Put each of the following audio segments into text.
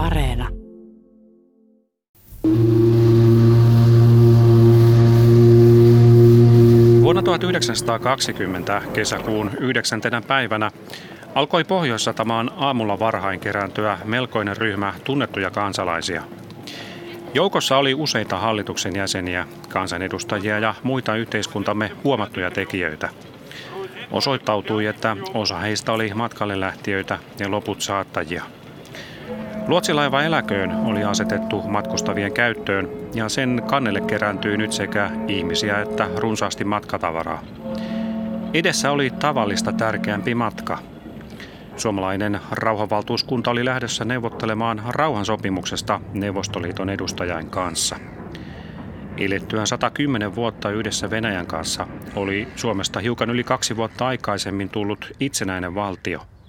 Areena. Vuonna 1920 kesäkuun 9. päivänä alkoi Pohjois-Satamaan aamulla varhain kerääntyä melkoinen ryhmä tunnettuja kansalaisia. Joukossa oli useita hallituksen jäseniä, kansanedustajia ja muita yhteiskuntamme huomattuja tekijöitä. Osoittautui, että osa heistä oli matkalle lähtiöitä ja loput saattajia. Luotsilaiva Eläköön oli asetettu matkustavien käyttöön ja sen kannelle kerääntyy nyt sekä ihmisiä että runsaasti matkatavaraa. Edessä oli tavallista tärkeämpi matka. Suomalainen rauhanvaltuuskunta oli lähdössä neuvottelemaan rauhansopimuksesta Neuvostoliiton edustajain kanssa. Elettyään 110 vuotta yhdessä Venäjän kanssa oli Suomesta hiukan yli kaksi vuotta aikaisemmin tullut itsenäinen valtio –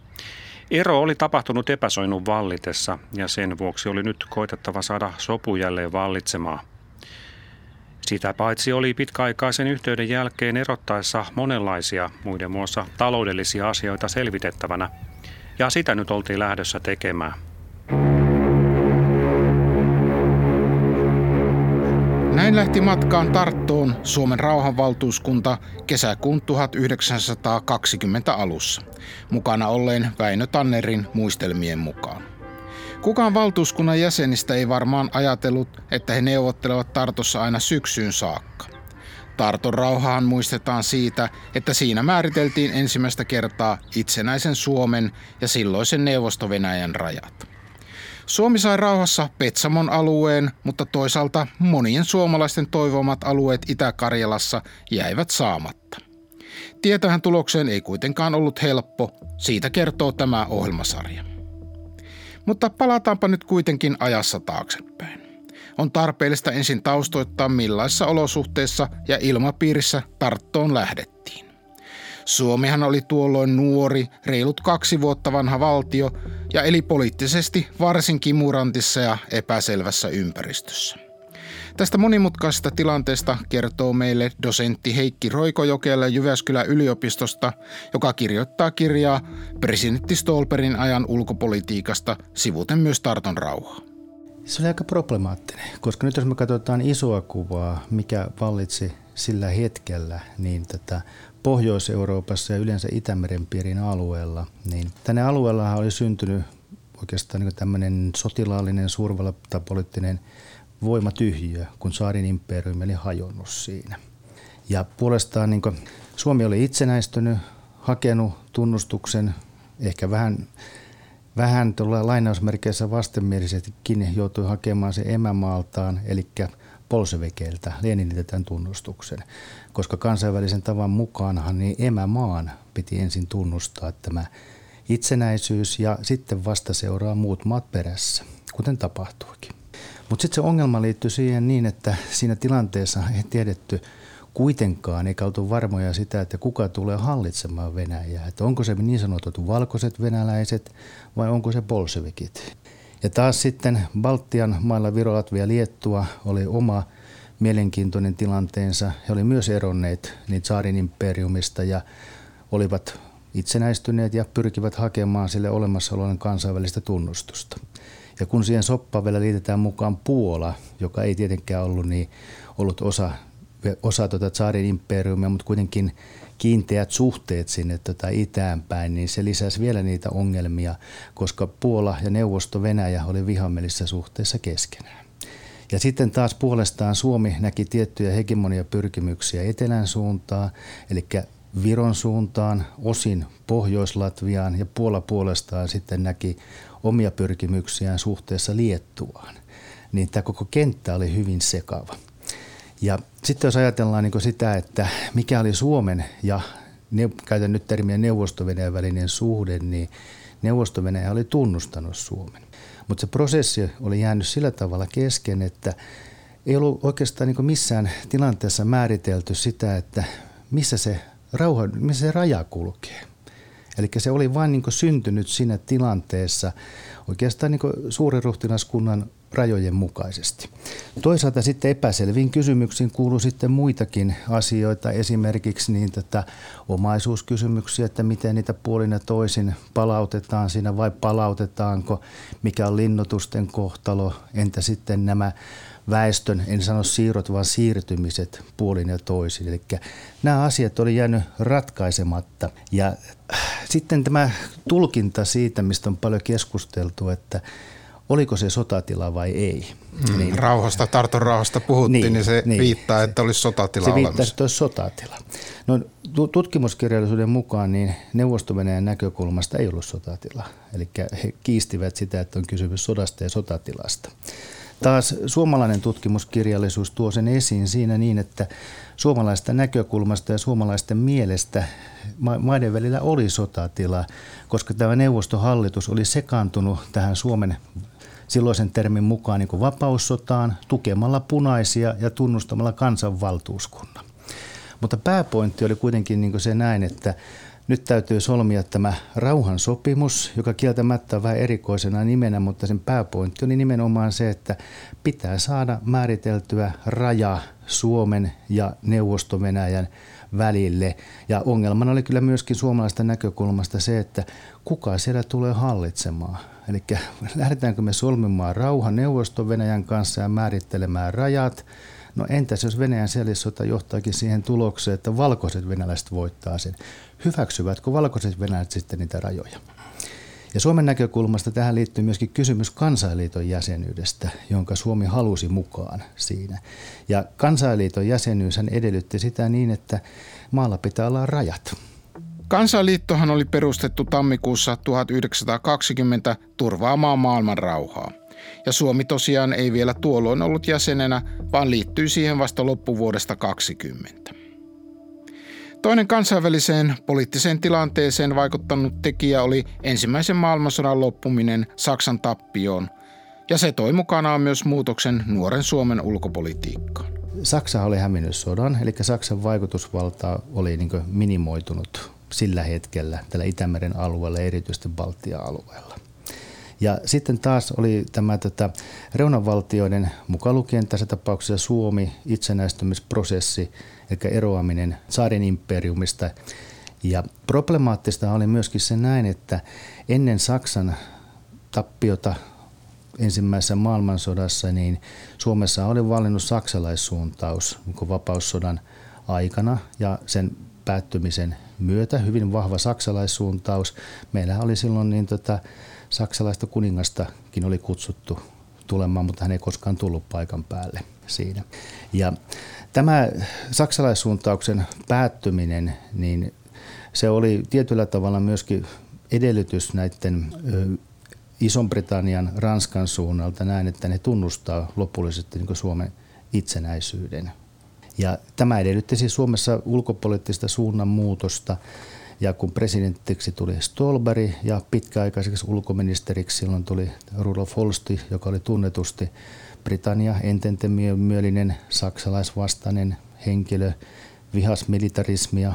Ero oli tapahtunut epäsoinun vallitessa ja sen vuoksi oli nyt koitettava saada sopu jälleen vallitsemaan. Sitä paitsi oli pitkäaikaisen yhteyden jälkeen erottaessa monenlaisia muiden muassa taloudellisia asioita selvitettävänä, ja sitä nyt oltiin lähdössä tekemään. Näin lähti matkaan Tarttoon Suomen rauhanvaltuuskunta kesäkuun 1920 alussa, mukana olleen Väinö Tannerin muistelmien mukaan. Kukaan valtuuskunnan jäsenistä ei varmaan ajatellut, että he neuvottelevat Tartossa aina syksyyn saakka. Tarton rauhaan muistetaan siitä, että siinä määriteltiin ensimmäistä kertaa itsenäisen Suomen ja silloisen Neuvosto-Venäjän rajat. Suomi sai rauhassa Petsamon alueen, mutta toisaalta monien suomalaisten toivomat alueet Itä-Karjalassa jäivät saamatta. Tietähän tulokseen ei kuitenkaan ollut helppo, siitä kertoo tämä ohjelmasarja. Mutta palataanpa nyt kuitenkin ajassa taaksepäin. On tarpeellista ensin taustoittaa millaisissa olosuhteissa ja ilmapiirissä Tarttoon lähdettiin. Suomihan oli tuolloin nuori, reilut kaksi vuotta vanha valtio ja eli poliittisesti varsin kimurantissa ja epäselvässä ympäristössä. Tästä monimutkaisesta tilanteesta kertoo meille dosentti Heikki Roikojokela Jyväskylän yliopistosta, joka kirjoittaa kirjaa presidentti Stolperin ajan ulkopolitiikasta sivuten myös Tarton rauhaa. Se oli aika problemaattinen, koska nyt jos me katsotaan isoa kuvaa, mikä vallitsi sillä hetkellä, niin tätä Pohjois-Euroopassa ja yleensä Itämeren piirin alueella, niin tänne alueella oli syntynyt oikeastaan niin tämmöinen sotilaallinen suurvaltapoliittinen voimatyhjiö, kun saarin imperiumi oli hajonnut siinä. Ja puolestaan niin Suomi oli itsenäistynyt, hakenut tunnustuksen, ehkä vähän, vähän lainausmerkeissä vastenmielisestikin joutui hakemaan se emämaaltaan, eli Polsevekeiltä tämän tunnustuksen, koska kansainvälisen tavan mukaanhan niin emämaan piti ensin tunnustaa tämä itsenäisyys ja sitten vasta seuraa muut maat perässä, kuten tapahtuikin. Mutta sitten se ongelma liittyy siihen niin, että siinä tilanteessa ei tiedetty kuitenkaan, eikä oltu varmoja sitä, että kuka tulee hallitsemaan Venäjää. Että onko se niin sanotut valkoiset venäläiset vai onko se bolshevikit. Ja taas sitten Baltian mailla Viro, Latvia, Liettua oli oma mielenkiintoinen tilanteensa. He olivat myös eronneet niin saarin imperiumista ja olivat itsenäistyneet ja pyrkivät hakemaan sille olemassaolon kansainvälistä tunnustusta. Ja kun siihen soppaan vielä liitetään mukaan Puola, joka ei tietenkään ollut, niin, ollut osa, osa tuota saarin imperiumia, mutta kuitenkin kiinteät suhteet sinne tota itään päin, niin se lisäsi vielä niitä ongelmia, koska Puola ja neuvosto Venäjä oli vihamielisissä suhteessa keskenään. Ja sitten taas puolestaan Suomi näki tiettyjä hegemonia pyrkimyksiä etelän suuntaan, eli Viron suuntaan, osin Pohjois-Latviaan ja Puola puolestaan sitten näki omia pyrkimyksiään suhteessa Liettuaan. Niin tämä koko kenttä oli hyvin sekava. Ja sitten jos ajatellaan niin sitä, että mikä oli Suomen ja ne, käytän nyt termiä neuvosto välinen suhde, niin neuvosto oli tunnustanut Suomen. Mutta se prosessi oli jäänyt sillä tavalla kesken, että ei ollut oikeastaan niin missään tilanteessa määritelty sitä, että missä se, rauha, missä se raja kulkee. Eli se oli vain niin syntynyt siinä tilanteessa oikeastaan niin suuren ruhtinaskunnan rajojen mukaisesti. Toisaalta sitten epäselviin kysymyksiin kuuluu sitten muitakin asioita, esimerkiksi niin tätä omaisuuskysymyksiä, että miten niitä puolin ja toisin palautetaan siinä vai palautetaanko, mikä on linnoitusten kohtalo, entä sitten nämä väestön, en sano siirrot, vaan siirtymiset puolin ja toisin. Eli nämä asiat oli jäänyt ratkaisematta. Ja äh, sitten tämä tulkinta siitä, mistä on paljon keskusteltu, että oliko se sotatila vai ei. Mm, niin, rauhasta, Tarton rauhasta puhuttiin, niin, niin se niin, viittaa, että olisi sotatila Se viittaa, että olisi sotatila. No, tutkimuskirjallisuuden mukaan niin neuvosto näkökulmasta ei ollut sotatila. Eli he kiistivät sitä, että on kysymys sodasta ja sotatilasta. Taas suomalainen tutkimuskirjallisuus tuo sen esiin siinä niin, että suomalaista näkökulmasta ja suomalaisten mielestä maiden välillä oli sotatila, koska tämä neuvostohallitus oli sekaantunut tähän Suomen silloisen termin mukaan niin kuin vapaussotaan tukemalla punaisia ja tunnustamalla kansanvaltuuskunnan. Mutta pääpointti oli kuitenkin niin kuin se näin, että nyt täytyy solmia tämä rauhansopimus, joka kieltämättä on vähän erikoisena nimenä, mutta sen pääpointti oli nimenomaan se, että pitää saada määriteltyä raja Suomen ja Neuvosto-Venäjän välille. Ja ongelmana oli kyllä myöskin suomalaista näkökulmasta se, että kuka siellä tulee hallitsemaan. Eli lähdetäänkö me solmimaan rauhan neuvosto Venäjän kanssa ja määrittelemään rajat – No entäs jos Venäjän sisällissota johtaakin siihen tulokseen, että valkoiset venäläiset voittaa sen? Hyväksyvätkö valkoiset venäläiset sitten niitä rajoja? Ja Suomen näkökulmasta tähän liittyy myöskin kysymys kansainliiton jäsenyydestä, jonka Suomi halusi mukaan siinä. Ja kansainliiton jäsenyys edellytti sitä niin, että maalla pitää olla rajat. Kansainliittohan oli perustettu tammikuussa 1920 turvaamaan maailman rauhaa. Ja Suomi tosiaan ei vielä tuolloin ollut jäsenenä, vaan liittyi siihen vasta loppuvuodesta 2020. Toinen kansainväliseen poliittiseen tilanteeseen vaikuttanut tekijä oli ensimmäisen maailmansodan loppuminen Saksan tappioon, ja se toi mukanaan myös muutoksen nuoren Suomen ulkopolitiikkaan. Saksa oli hävinnyt sodan, eli Saksan vaikutusvalta oli niin minimoitunut sillä hetkellä tällä Itämeren alueella, erityisesti Baltian alueella. Ja sitten taas oli tämä tota, reunavaltioiden mukaan lukien tässä tapauksessa Suomi itsenäistymisprosessi, eli eroaminen saarin imperiumista. Ja problemaattista oli myöskin se näin, että ennen Saksan tappiota ensimmäisessä maailmansodassa, niin Suomessa oli valinnut saksalaissuuntaus vapaussodan aikana ja sen päättymisen myötä hyvin vahva saksalaissuuntaus. Meillä oli silloin niin tota, saksalaista kuningastakin oli kutsuttu tulemaan, mutta hän ei koskaan tullut paikan päälle siinä. Ja tämä saksalaissuuntauksen päättyminen, niin se oli tietyllä tavalla myöskin edellytys näiden Ison-Britannian, Ranskan suunnalta näin, että ne tunnustaa lopullisesti niin Suomen itsenäisyyden. Ja tämä edellytti siis Suomessa ulkopoliittista suunnanmuutosta ja kun presidenttiksi tuli Stolberg ja pitkäaikaiseksi ulkoministeriksi silloin tuli Rudolf Holsti, joka oli tunnetusti Britannia ententemyölinen saksalaisvastainen henkilö, vihas militarismia,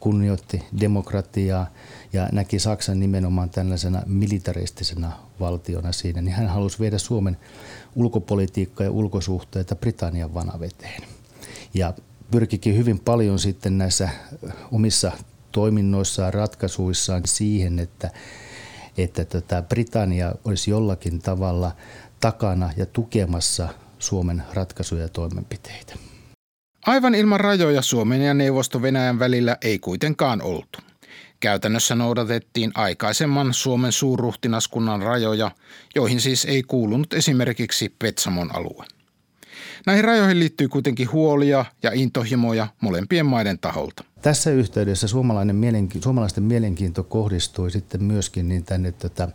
kunnioitti demokratiaa ja näki Saksan nimenomaan tällaisena militaristisena valtiona siinä, niin hän halusi viedä Suomen ulkopolitiikkaa ja ulkosuhteita Britannian vanaveteen. Ja pyrkikin hyvin paljon sitten näissä omissa toiminnoissaan, ratkaisuissaan siihen, että, että tota Britannia olisi jollakin tavalla takana ja tukemassa Suomen ratkaisuja ja toimenpiteitä. Aivan ilman rajoja Suomen ja neuvosto Venäjän välillä ei kuitenkaan oltu. Käytännössä noudatettiin aikaisemman Suomen suurruhtinaskunnan rajoja, joihin siis ei kuulunut esimerkiksi Petsamon alue. Näihin rajoihin liittyy kuitenkin huolia ja intohimoja molempien maiden taholta. Tässä yhteydessä suomalainen mielenki- suomalaisten mielenkiinto kohdistui sitten myöskin niin tänne tätä tota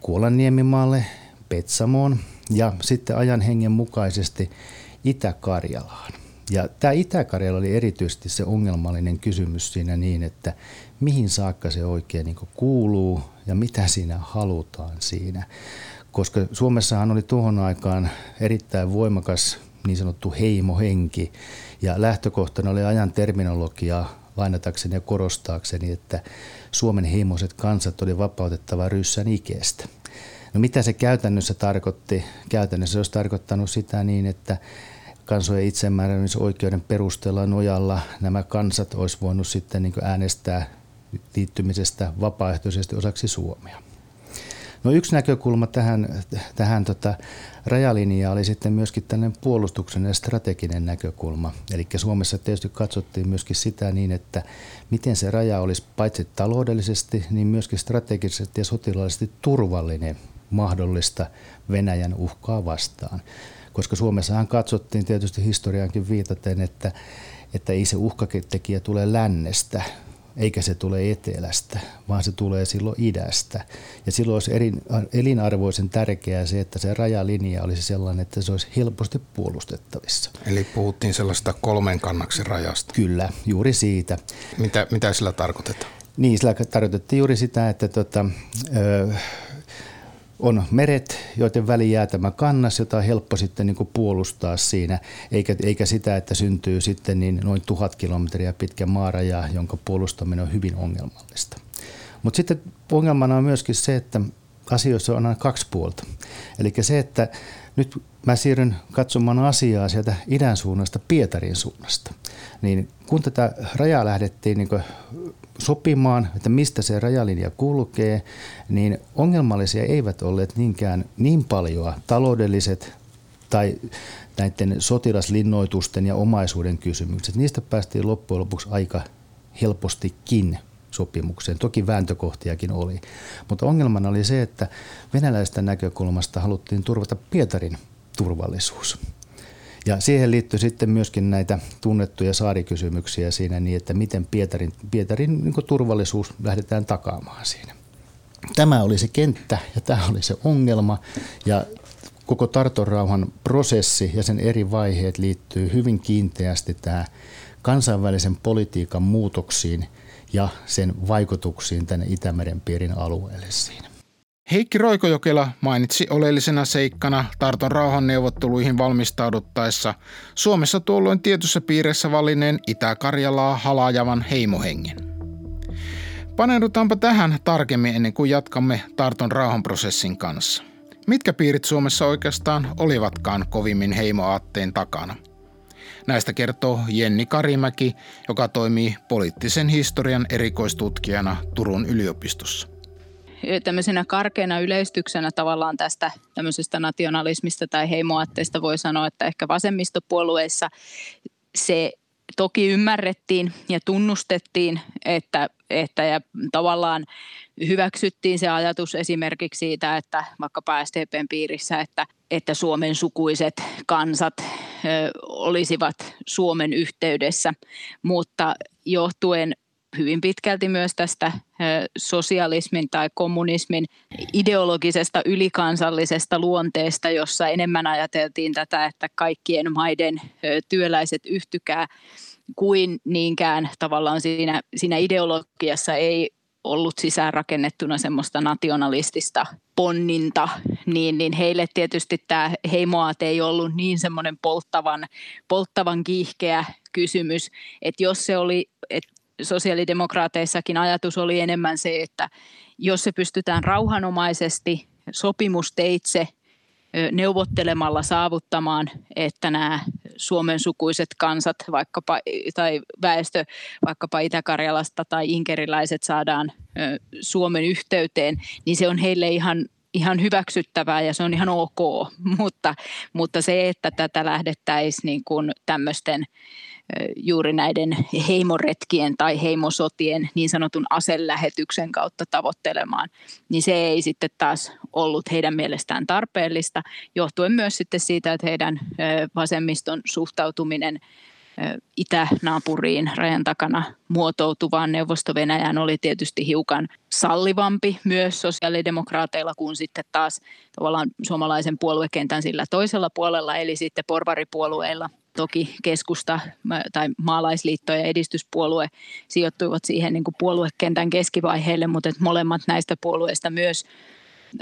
Kuolanniemimaalle, Petsamoon ja sitten ajan hengen mukaisesti Itä-Karjalaan. Ja tämä Itä-Karjala oli erityisesti se ongelmallinen kysymys siinä niin, että mihin saakka se oikein niin kuuluu ja mitä siinä halutaan siinä koska Suomessahan oli tuohon aikaan erittäin voimakas niin sanottu heimohenki ja lähtökohtana oli ajan terminologiaa lainatakseni ja korostaakseni, että Suomen heimoiset kansat oli vapautettava ryssän ikeestä. No mitä se käytännössä tarkoitti? Käytännössä se olisi tarkoittanut sitä niin, että kansojen itsemääräämisoikeuden perusteella nojalla nämä kansat olisi voinut sitten niin äänestää liittymisestä vapaaehtoisesti osaksi Suomea. No yksi näkökulma tähän, tähän tota, rajalinjaan oli sitten myöskin tällainen puolustuksen ja strateginen näkökulma. Eli Suomessa tietysti katsottiin myöskin sitä niin, että miten se raja olisi paitsi taloudellisesti, niin myöskin strategisesti ja sotilaallisesti turvallinen mahdollista Venäjän uhkaa vastaan. Koska Suomessahan katsottiin tietysti historiaankin viitaten, että, että ei se uhkatekijä tule lännestä, eikä se tule etelästä, vaan se tulee silloin idästä. Ja silloin olisi elinarvoisen tärkeää se, että se rajalinja olisi sellainen, että se olisi helposti puolustettavissa. Eli puhuttiin sellaista kolmen kannaksen rajasta. Kyllä, juuri siitä. Mitä, mitä sillä tarkoitetaan? Niin, sillä tarkoitettiin juuri sitä, että tota, ö, on meret, joiden väliin jää tämä kannas, jota on helppo sitten niin kuin puolustaa siinä, eikä, eikä sitä, että syntyy sitten niin noin tuhat kilometriä pitkä maaraja, jonka puolustaminen on hyvin ongelmallista. Mutta sitten ongelmana on myöskin se, että asioissa on aina kaksi puolta. Eli se, että nyt mä siirryn katsomaan asiaa sieltä idän suunnasta Pietarin suunnasta, niin kun tätä rajaa lähdettiin niin sopimaan, että mistä se rajalinja kulkee, niin ongelmallisia eivät olleet niinkään niin paljon taloudelliset tai näiden sotilaslinnoitusten ja omaisuuden kysymykset. Niistä päästiin loppujen lopuksi aika helpostikin sopimukseen. Toki vääntökohtiakin oli. Mutta ongelmana oli se, että venäläisten näkökulmasta haluttiin turvata Pietarin turvallisuus. Ja siihen liittyy sitten myöskin näitä tunnettuja saarikysymyksiä siinä niin, että miten Pietarin, Pietarin niin turvallisuus lähdetään takaamaan siinä. Tämä oli se kenttä ja tämä oli se ongelma ja koko Tarton rauhan prosessi ja sen eri vaiheet liittyy hyvin kiinteästi tähän kansainvälisen politiikan muutoksiin ja sen vaikutuksiin tänne Itämeren piirin alueelle siinä. Heikki Roikojokela mainitsi oleellisena seikkana Tarton rauhanneuvotteluihin valmistauduttaessa Suomessa tuolloin tietyssä piirissä vallinneen Itä-Karjalaa halajavan heimohengen. Paneudutaanpa tähän tarkemmin ennen kuin jatkamme Tarton rauhanprosessin kanssa. Mitkä piirit Suomessa oikeastaan olivatkaan kovimmin heimoaatteen takana? Näistä kertoo Jenni Karimäki, joka toimii poliittisen historian erikoistutkijana Turun yliopistossa. Tämmöisenä karkeana yleistyksenä tavallaan tästä tämmöisestä nationalismista tai heimoatteesta voi sanoa, että ehkä vasemmistopuolueissa se toki ymmärrettiin ja tunnustettiin, että, että ja tavallaan hyväksyttiin se ajatus esimerkiksi siitä, että vaikkapa STPn piirissä, että, että Suomen sukuiset kansat olisivat Suomen yhteydessä, mutta johtuen hyvin pitkälti myös tästä sosialismin tai kommunismin ideologisesta ylikansallisesta luonteesta, jossa enemmän ajateltiin tätä, että kaikkien maiden työläiset yhtykää kuin niinkään tavallaan siinä, siinä ideologiassa ei ollut sisäänrakennettuna semmoista nationalistista ponninta, niin, niin heille tietysti tämä heimoaate ei ollut niin semmoinen polttavan, polttavan kiihkeä kysymys, että jos se oli, että sosiaalidemokraateissakin ajatus oli enemmän se, että jos se pystytään rauhanomaisesti sopimusteitse neuvottelemalla saavuttamaan, että nämä Suomen sukuiset kansat vaikkapa, tai väestö vaikkapa Itä-Karjalasta tai inkeriläiset saadaan Suomen yhteyteen, niin se on heille ihan ihan hyväksyttävää ja se on ihan ok, mutta, mutta se, että tätä lähdettäisiin niin kuin tämmöisten juuri näiden heimoretkien tai heimosotien niin sanotun aselähetyksen kautta tavoittelemaan, niin se ei sitten taas ollut heidän mielestään tarpeellista, johtuen myös sitten siitä, että heidän vasemmiston suhtautuminen itänaapuriin rajan takana muotoutuvaan neuvosto oli tietysti hiukan sallivampi myös sosiaalidemokraateilla kuin sitten taas tavallaan suomalaisen puoluekentän sillä toisella puolella, eli sitten porvaripuolueilla toki keskusta tai maalaisliitto ja edistyspuolue sijoittuivat siihen niin kuin puoluekentän keskivaiheelle, mutta että molemmat näistä puolueista myös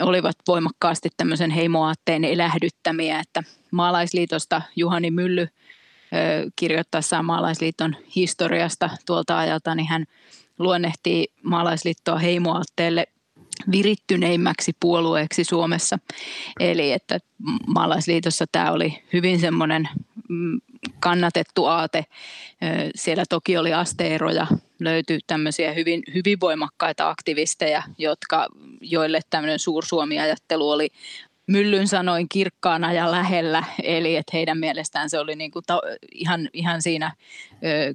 olivat voimakkaasti tämmöisen heimoaatteen elähdyttämiä, että maalaisliitosta Juhani Mylly kirjoittaessaan maalaisliiton historiasta tuolta ajalta, niin hän luonnehtii maalaisliittoa heimoaatteelle virittyneimmäksi puolueeksi Suomessa. Eli että maalaisliitossa tämä oli hyvin semmoinen mm, kannatettu aate. Siellä toki oli asteeroja, löytyi tämmöisiä hyvin, hyvin voimakkaita aktivisteja, jotka, joille tämmöinen suursuomi-ajattelu oli myllyn sanoin kirkkaana ja lähellä, eli että heidän mielestään se oli niin kuin ta- ihan, ihan siinä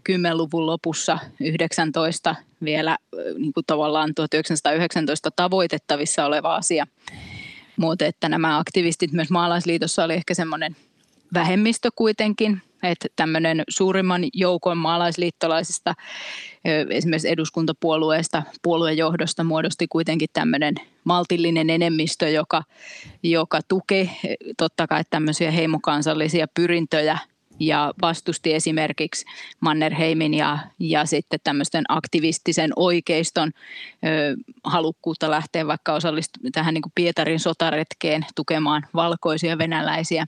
10-luvun lopussa 19 vielä niin kuin tavallaan 1919 tavoitettavissa oleva asia. Mutta että nämä aktivistit myös maalaisliitossa oli ehkä semmoinen vähemmistö kuitenkin, että tämmöinen suurimman joukon maalaisliittolaisista esimerkiksi eduskuntapuolueesta, puoluejohdosta muodosti kuitenkin tämmöinen maltillinen enemmistö, joka, joka tukee totta kai tämmöisiä heimokansallisia pyrintöjä ja vastusti esimerkiksi Mannerheimin ja, ja sitten tämmöisten aktivistisen oikeiston ö, halukkuutta lähteä vaikka osallistumaan tähän niin kuin Pietarin sotaretkeen tukemaan valkoisia venäläisiä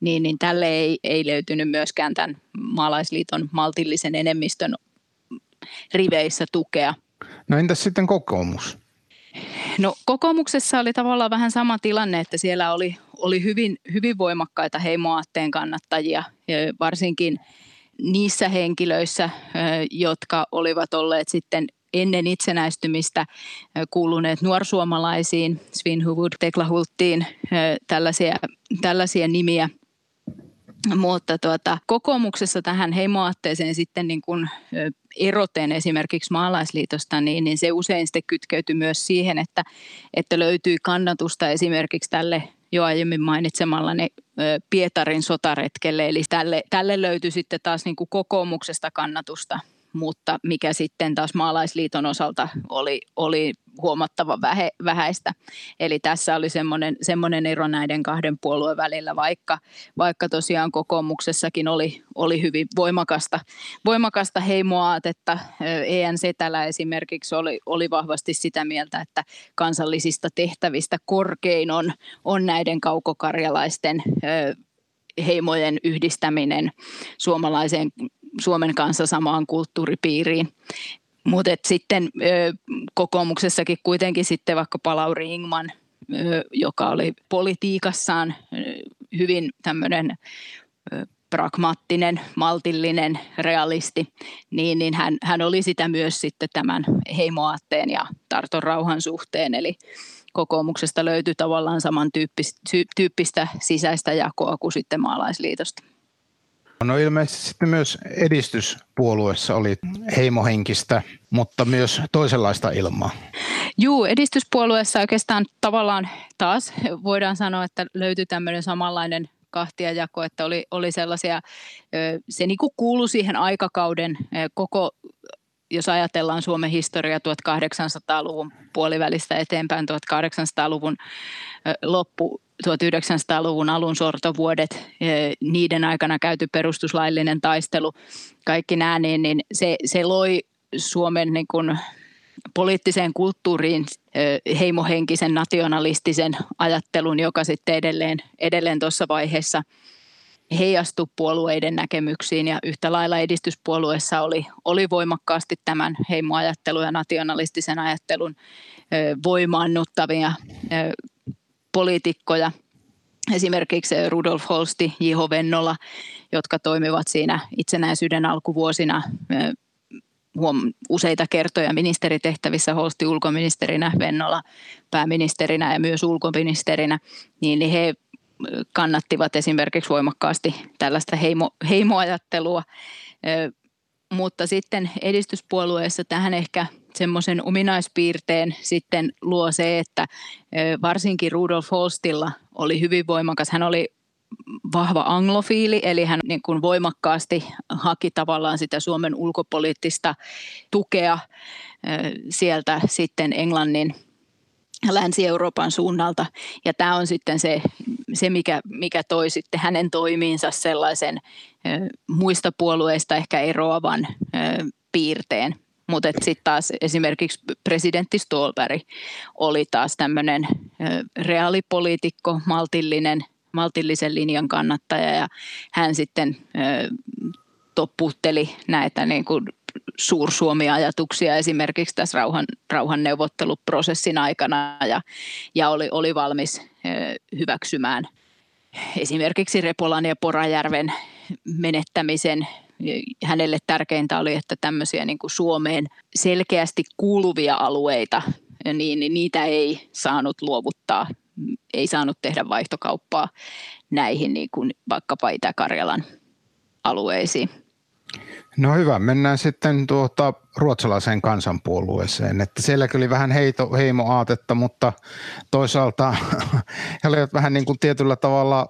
niin, niin tälle ei, ei löytynyt myöskään tämän maalaisliiton maltillisen enemmistön riveissä tukea. No entäs sitten kokoomus? No kokoomuksessa oli tavallaan vähän sama tilanne, että siellä oli, oli hyvin, hyvin voimakkaita heimoaatteen kannattajia, varsinkin niissä henkilöissä, jotka olivat olleet sitten ennen itsenäistymistä kuuluneet nuorsuomalaisiin, Svinhuvud, Tekla Hulttiin, tällaisia, tällaisia nimiä – mutta tuota, kokoomuksessa tähän heimoaatteeseen sitten niin kuin eroten esimerkiksi maalaisliitosta, niin, niin se usein sitten kytkeytyi myös siihen, että, että löytyi kannatusta esimerkiksi tälle jo aiemmin mainitsemallani Pietarin sotaretkelle, eli tälle, tälle löytyi sitten taas niin kuin kokoomuksesta kannatusta mutta mikä sitten taas maalaisliiton osalta oli, oli huomattava vähe, vähäistä. Eli tässä oli semmoinen, semmoinen ero näiden kahden puolueen välillä, vaikka, vaikka tosiaan kokoomuksessakin oli, oli hyvin voimakasta, voimakasta heimoaatetta. EN Setälä esimerkiksi oli, oli vahvasti sitä mieltä, että kansallisista tehtävistä korkein on, on näiden kaukokarjalaisten heimojen yhdistäminen suomalaiseen Suomen kanssa samaan kulttuuripiiriin. Mutta sitten ö, kokoomuksessakin kuitenkin sitten vaikka Palauri Ingman, ö, joka oli politiikassaan ö, hyvin tämmöinen pragmaattinen, maltillinen realisti, niin, niin hän, hän oli sitä myös sitten tämän heimoaatteen ja Tarton rauhan suhteen. Eli kokoomuksesta löytyi tavallaan samantyyppistä sisäistä jakoa kuin sitten maalaisliitosta. No ilmeisesti sitten myös edistyspuolueessa oli heimohenkistä, mutta myös toisenlaista ilmaa. Juu, edistyspuolueessa oikeastaan tavallaan taas voidaan sanoa, että löytyi tämmöinen samanlainen kahtiajako, että oli, oli sellaisia, se niin kuin kuului siihen aikakauden koko jos ajatellaan Suomen historia 1800-luvun puolivälistä eteenpäin, 1800-luvun loppu, 1900-luvun alun sortovuodet, niiden aikana käyty perustuslaillinen taistelu, kaikki nämä, niin, niin se, se loi Suomen niin kuin poliittiseen kulttuuriin heimohenkisen nationalistisen ajattelun, joka sitten edelleen, edelleen tuossa vaiheessa – heijastu puolueiden näkemyksiin ja yhtä lailla edistyspuolueessa oli, oli voimakkaasti tämän heimoajattelun ja nationalistisen ajattelun voimaannuttavia poliitikkoja. Esimerkiksi Rudolf Holsti, J.H. Vennola, jotka toimivat siinä itsenäisyyden alkuvuosina huom, useita kertoja ministeritehtävissä, Holsti ulkoministerinä, Vennola pääministerinä ja myös ulkoministerinä, niin he kannattivat esimerkiksi voimakkaasti tällaista heimo, heimoajattelua, mutta sitten edistyspuolueessa tähän ehkä semmoisen ominaispiirteen sitten luo se, että varsinkin Rudolf Holstilla oli hyvin voimakas, hän oli vahva anglofiili, eli hän niin kuin voimakkaasti haki tavallaan sitä Suomen ulkopoliittista tukea sieltä sitten Englannin Länsi-Euroopan suunnalta. Ja tämä on sitten se, se mikä, mikä toi sitten hänen toimiinsa sellaisen ö, muista puolueista ehkä eroavan ö, piirteen. Mutta sitten taas esimerkiksi presidentti Stolberg oli taas tämmöinen reaalipoliitikko, maltillinen, maltillisen linjan kannattaja ja hän sitten ö, toppuutteli näitä niin kuin suursuomi-ajatuksia esimerkiksi tässä rauhan, rauhanneuvotteluprosessin aikana ja, ja oli, oli valmis hyväksymään esimerkiksi Repolan ja Porajärven menettämisen. Hänelle tärkeintä oli, että tämmöisiä niin kuin Suomeen selkeästi kuuluvia alueita, niin, niin niitä ei saanut luovuttaa, ei saanut tehdä vaihtokauppaa näihin niin kuin vaikkapa Itä-Karjalan alueisiin. No hyvä, mennään sitten tuota ruotsalaiseen kansanpuolueeseen. Että siellä oli vähän heito, heimoaatetta, mutta toisaalta he olivat vähän niin kuin tietyllä tavalla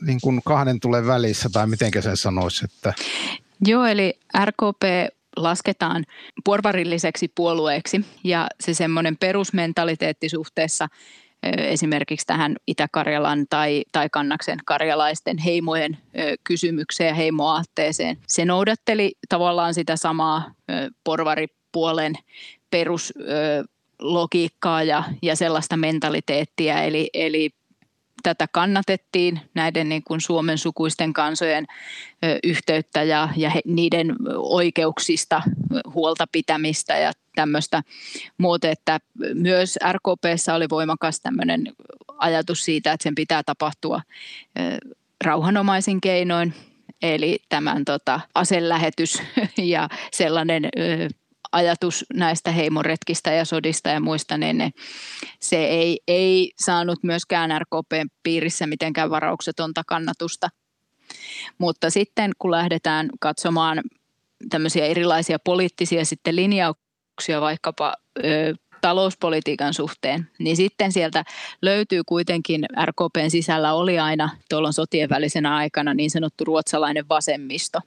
niin kuin kahden tulee välissä, tai miten sen sanoisi? Että... Joo, eli RKP lasketaan porvarilliseksi puolueeksi ja se semmoinen perusmentaliteetti suhteessa esimerkiksi tähän Itä-Karjalan tai, tai Kannaksen karjalaisten heimojen kysymykseen ja heimoaatteeseen. Se noudatteli tavallaan sitä samaa porvaripuolen peruslogiikkaa ja, ja sellaista mentaliteettia, eli, eli tätä kannatettiin, näiden niin kuin Suomen sukuisten kansojen yhteyttä ja, ja he, niiden oikeuksista huolta pitämistä ja tämmöistä. Muuta, että myös RKPssä oli voimakas tämmöinen ajatus siitä, että sen pitää tapahtua rauhanomaisin keinoin, eli tämän tota, aselähetys ja sellainen ajatus näistä heimoretkistä ja sodista ja muista, niin ne, se ei, ei saanut myöskään RKPn piirissä mitenkään varauksetonta kannatusta. Mutta sitten kun lähdetään katsomaan tämmöisiä erilaisia poliittisia sitten linjauksia vaikkapa ö, talouspolitiikan suhteen, niin sitten sieltä löytyy kuitenkin, RKPn sisällä oli aina tuolloin sotien välisenä aikana niin sanottu ruotsalainen vasemmisto.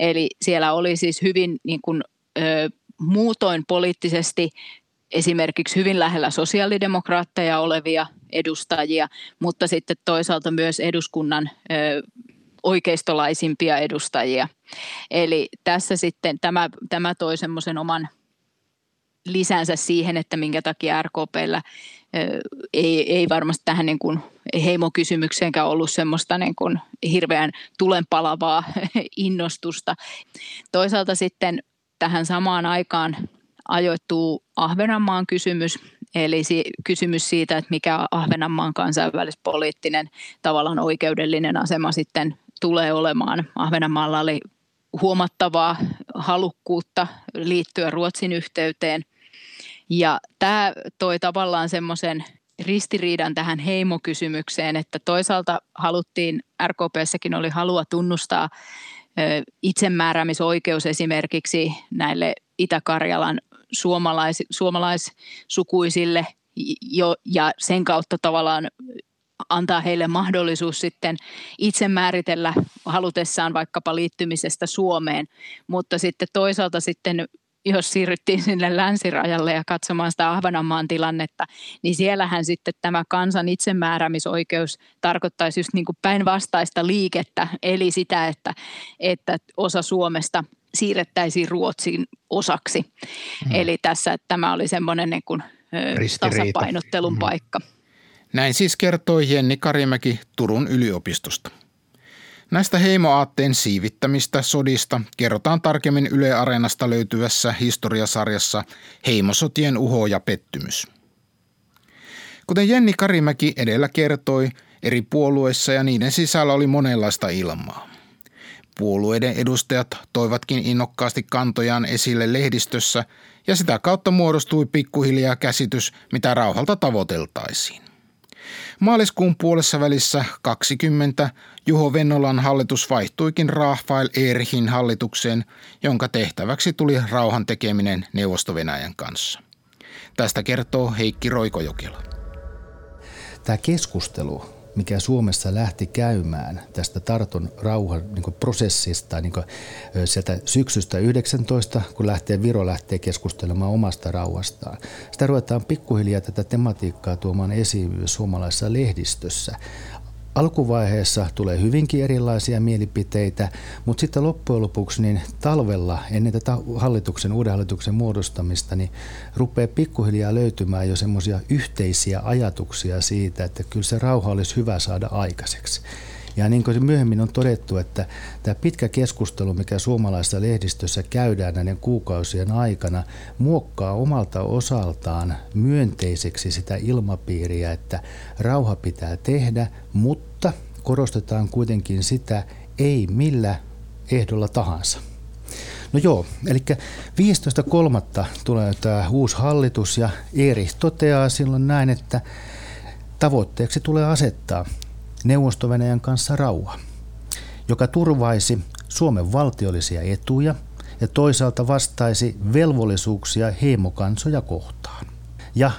Eli siellä oli siis hyvin niin kuin, ö, muutoin poliittisesti esimerkiksi hyvin lähellä sosiaalidemokraatteja olevia edustajia, mutta sitten toisaalta myös eduskunnan ö, oikeistolaisimpia edustajia. Eli tässä sitten tämä, tämä toi semmoisen oman lisänsä siihen, että minkä takia RKPllä ei, ei varmasti tähän niin kuin heimokysymykseenkään ollut semmoista niin kuin hirveän tulenpalavaa innostusta. Toisaalta sitten tähän samaan aikaan ajoittuu Ahvenanmaan kysymys, eli kysymys siitä, että mikä Ahvenanmaan kansainvälispoliittinen tavallaan oikeudellinen asema sitten tulee olemaan. Ahvenanmaalla oli huomattavaa halukkuutta liittyä Ruotsin yhteyteen. Ja tämä toi tavallaan semmoisen ristiriidan tähän heimokysymykseen, että toisaalta haluttiin, RKPssäkin oli halua tunnustaa itsemääräämisoikeus esimerkiksi näille Itä-Karjalan suomalais, suomalaissukuisille jo, ja sen kautta tavallaan antaa heille mahdollisuus sitten itse määritellä halutessaan vaikkapa liittymisestä Suomeen, mutta sitten toisaalta sitten jos siirryttiin sinne länsirajalle ja katsomaan sitä Ahvenanmaan tilannetta, niin siellähän sitten tämä kansan itsemääräämisoikeus tarkoittaisi just niin kuin päinvastaista liikettä, eli sitä, että, että osa Suomesta siirrettäisiin Ruotsiin osaksi. Hmm. Eli tässä että tämä oli semmoinen niin kuin, tasapainottelun hmm. paikka. Näin siis kertoi Jenni Karimäki Turun yliopistosta. Näistä heimoaatteen siivittämistä sodista kerrotaan tarkemmin Yle Areenasta löytyvässä historiasarjassa Heimosotien uho ja pettymys. Kuten Jenni Karimäki edellä kertoi, eri puolueissa ja niiden sisällä oli monenlaista ilmaa. Puolueiden edustajat toivatkin innokkaasti kantojaan esille lehdistössä ja sitä kautta muodostui pikkuhiljaa käsitys, mitä rauhalta tavoiteltaisiin. Maaliskuun puolessa välissä 20 Juho Vennolan hallitus vaihtuikin Rafael Erhin hallitukseen, jonka tehtäväksi tuli rauhan tekeminen Neuvosto-Venäjän kanssa. Tästä kertoo Heikki Roikojokila. Tämä keskustelu mikä Suomessa lähti käymään tästä Tarton rauhan niin prosessista niin sieltä syksystä 19, kun lähtee, Viro lähtee keskustelemaan omasta rauhastaan. Sitä ruvetaan pikkuhiljaa tätä tematiikkaa tuomaan esiin suomalaisessa lehdistössä. Alkuvaiheessa tulee hyvinkin erilaisia mielipiteitä, mutta sitten loppujen lopuksi niin talvella ennen tätä hallituksen, uuden hallituksen muodostamista, niin rupeaa pikkuhiljaa löytymään jo semmoisia yhteisiä ajatuksia siitä, että kyllä se rauha olisi hyvä saada aikaiseksi. Ja niin kuin myöhemmin on todettu, että tämä pitkä keskustelu, mikä suomalaisessa lehdistössä käydään näiden kuukausien aikana, muokkaa omalta osaltaan myönteiseksi sitä ilmapiiriä, että rauha pitää tehdä, mutta korostetaan kuitenkin sitä, ei millä ehdolla tahansa. No joo, eli 15.3. tulee tämä uusi hallitus ja Eri toteaa silloin näin, että tavoitteeksi tulee asettaa neuvosto kanssa rauha, joka turvaisi Suomen valtiollisia etuja ja toisaalta vastaisi velvollisuuksia heimokansoja kohtaan. Ja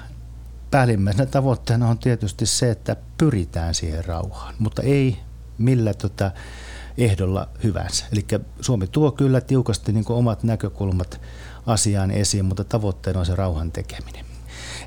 päällimmäisenä tavoitteena on tietysti se, että pyritään siihen rauhaan, mutta ei millä tota, ehdolla hyvänsä. Eli Suomi tuo kyllä tiukasti niin omat näkökulmat asiaan esiin, mutta tavoitteena on se rauhan tekeminen.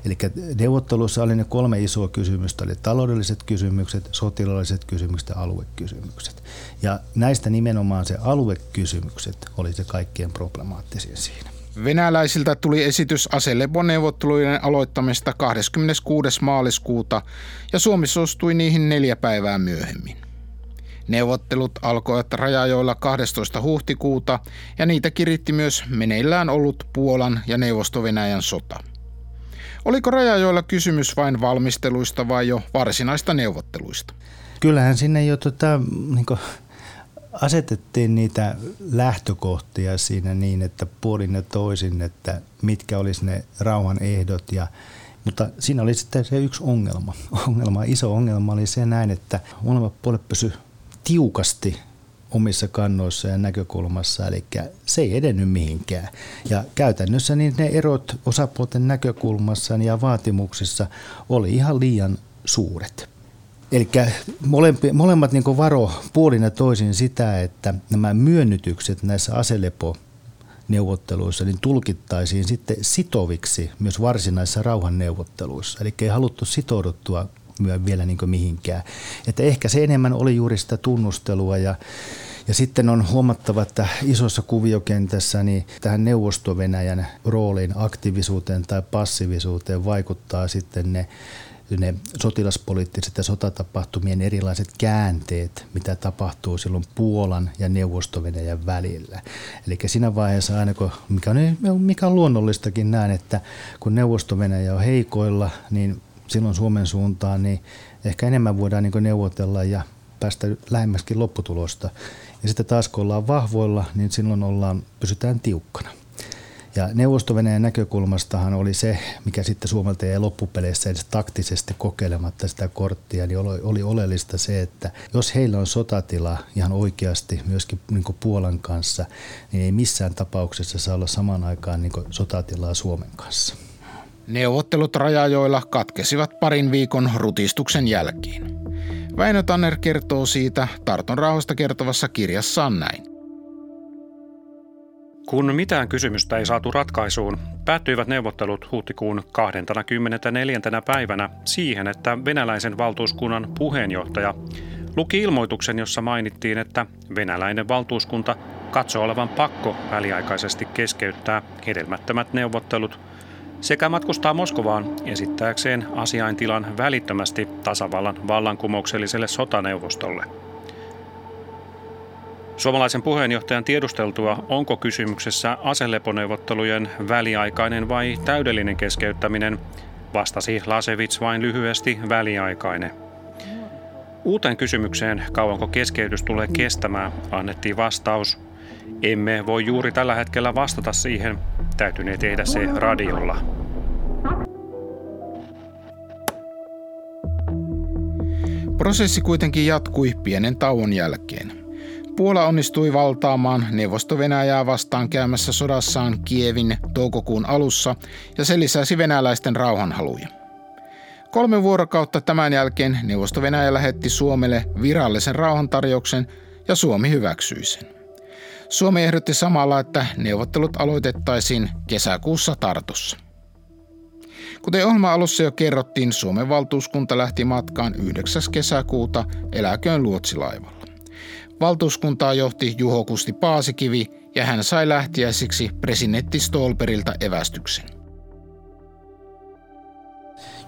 Eli neuvottelussa oli ne kolme isoa kysymystä, oli taloudelliset kysymykset, sotilaalliset kysymykset ja aluekysymykset. Ja näistä nimenomaan se aluekysymykset oli se kaikkien problemaattisin siinä. Venäläisiltä tuli esitys aseleponeuvotteluiden aloittamista 26. maaliskuuta ja Suomi suostui niihin neljä päivää myöhemmin. Neuvottelut alkoivat rajajoilla 12. huhtikuuta ja niitä kiritti myös meneillään ollut Puolan ja Neuvosto-Venäjän sota. Oliko rajajoilla kysymys vain valmisteluista vai jo varsinaista neuvotteluista? Kyllähän sinne jo tota, niin asetettiin niitä lähtökohtia siinä niin, että puolin ja toisin, että mitkä olisi ne rauhan ehdot ja mutta siinä oli sitten se yksi ongelma. ongelma. Iso ongelma oli se näin, että molemmat puolet pysy tiukasti omissa kannoissa ja näkökulmassa, eli se ei edennyt mihinkään. Ja käytännössä niin ne erot osapuolten näkökulmassa ja vaatimuksissa oli ihan liian suuret. Eli molemmat niin varo puolin ja toisin sitä, että nämä myönnytykset näissä aselepo neuvotteluissa niin tulkittaisiin sitten sitoviksi myös varsinaisissa rauhanneuvotteluissa. Eli ei haluttu sitouduttua vielä niin mihinkään. Että ehkä se enemmän oli juuri sitä tunnustelua ja ja sitten on huomattava, että isossa kuviokentässä niin tähän neuvosto-Venäjän rooliin, aktiivisuuteen tai passiivisuuteen vaikuttaa sitten ne ne sotilaspoliittiset ja sotatapahtumien erilaiset käänteet, mitä tapahtuu silloin Puolan ja neuvosto välillä. Eli siinä vaiheessa aina, kun, mikä on, mikä on luonnollistakin näin, että kun neuvosto on heikoilla, niin silloin Suomen suuntaan, niin ehkä enemmän voidaan niin neuvotella ja päästä lähemmäskin lopputulosta. Ja sitten taas kun ollaan vahvoilla, niin silloin ollaan, pysytään tiukkana. Ja neuvosto näkökulmastahan oli se, mikä sitten Suomelta jäi loppupeleissä edes taktisesti kokeilematta sitä korttia, niin oli, oli oleellista se, että jos heillä on sotatila ihan oikeasti myöskin niin Puolan kanssa, niin ei missään tapauksessa saa olla samaan aikaan niin sotatilaa Suomen kanssa. Neuvottelut rajajoilla katkesivat parin viikon rutistuksen jälkeen. Väinö Tanner kertoo siitä Tarton rauhasta kertovassa kirjassaan näin. Kun mitään kysymystä ei saatu ratkaisuun, päättyivät neuvottelut huhtikuun 24. päivänä siihen, että venäläisen valtuuskunnan puheenjohtaja luki ilmoituksen, jossa mainittiin, että venäläinen valtuuskunta katsoo olevan pakko väliaikaisesti keskeyttää hedelmättömät neuvottelut – sekä matkustaa Moskovaan esittääkseen asiaintilan välittömästi tasavallan vallankumoukselliselle sotaneuvostolle. Suomalaisen puheenjohtajan tiedusteltua, onko kysymyksessä aseleponeuvottelujen väliaikainen vai täydellinen keskeyttäminen, vastasi Lasevits vain lyhyesti väliaikainen. Uuteen kysymykseen, kauanko keskeytys tulee kestämään, annettiin vastaus. Emme voi juuri tällä hetkellä vastata siihen, täytynee tehdä se radiolla. Prosessi kuitenkin jatkui pienen tauon jälkeen. Puola onnistui valtaamaan Neuvosto-Venäjää vastaan käymässä sodassaan Kievin toukokuun alussa ja se lisäsi venäläisten rauhanhaluja. Kolme vuorokautta tämän jälkeen Neuvosto-Venäjä lähetti Suomelle virallisen rauhantarjouksen ja Suomi hyväksyi sen. Suomi ehdotti samalla, että neuvottelut aloitettaisiin kesäkuussa Tartussa. Kuten ohjelma alussa jo kerrottiin, Suomen valtuuskunta lähti matkaan 9. kesäkuuta eläköön luotsilaivalla. Valtuuskuntaa johti Juho Kusti Paasikivi ja hän sai lähtiäisiksi presidentti Stolperilta evästyksen.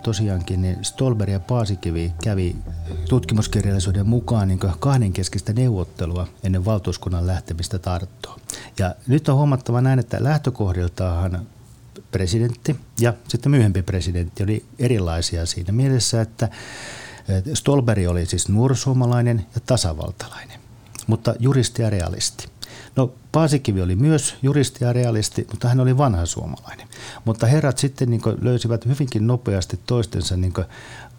tosiaankin niin Stolberg ja Paasikivi kävi tutkimuskirjallisuuden mukaan niin kahdenkeskistä neuvottelua ennen valtuuskunnan lähtemistä Tarttoon. Ja nyt on huomattava näin, että lähtökohdiltaan presidentti ja sitten myöhempi presidentti oli erilaisia siinä mielessä, että Stolberg oli siis nuorsuomalainen ja tasavaltalainen, mutta juristi ja realisti. No Paasikivi oli myös juristi ja realisti, mutta hän oli vanha suomalainen. Mutta herrat sitten niin löysivät hyvinkin nopeasti toistensa, niin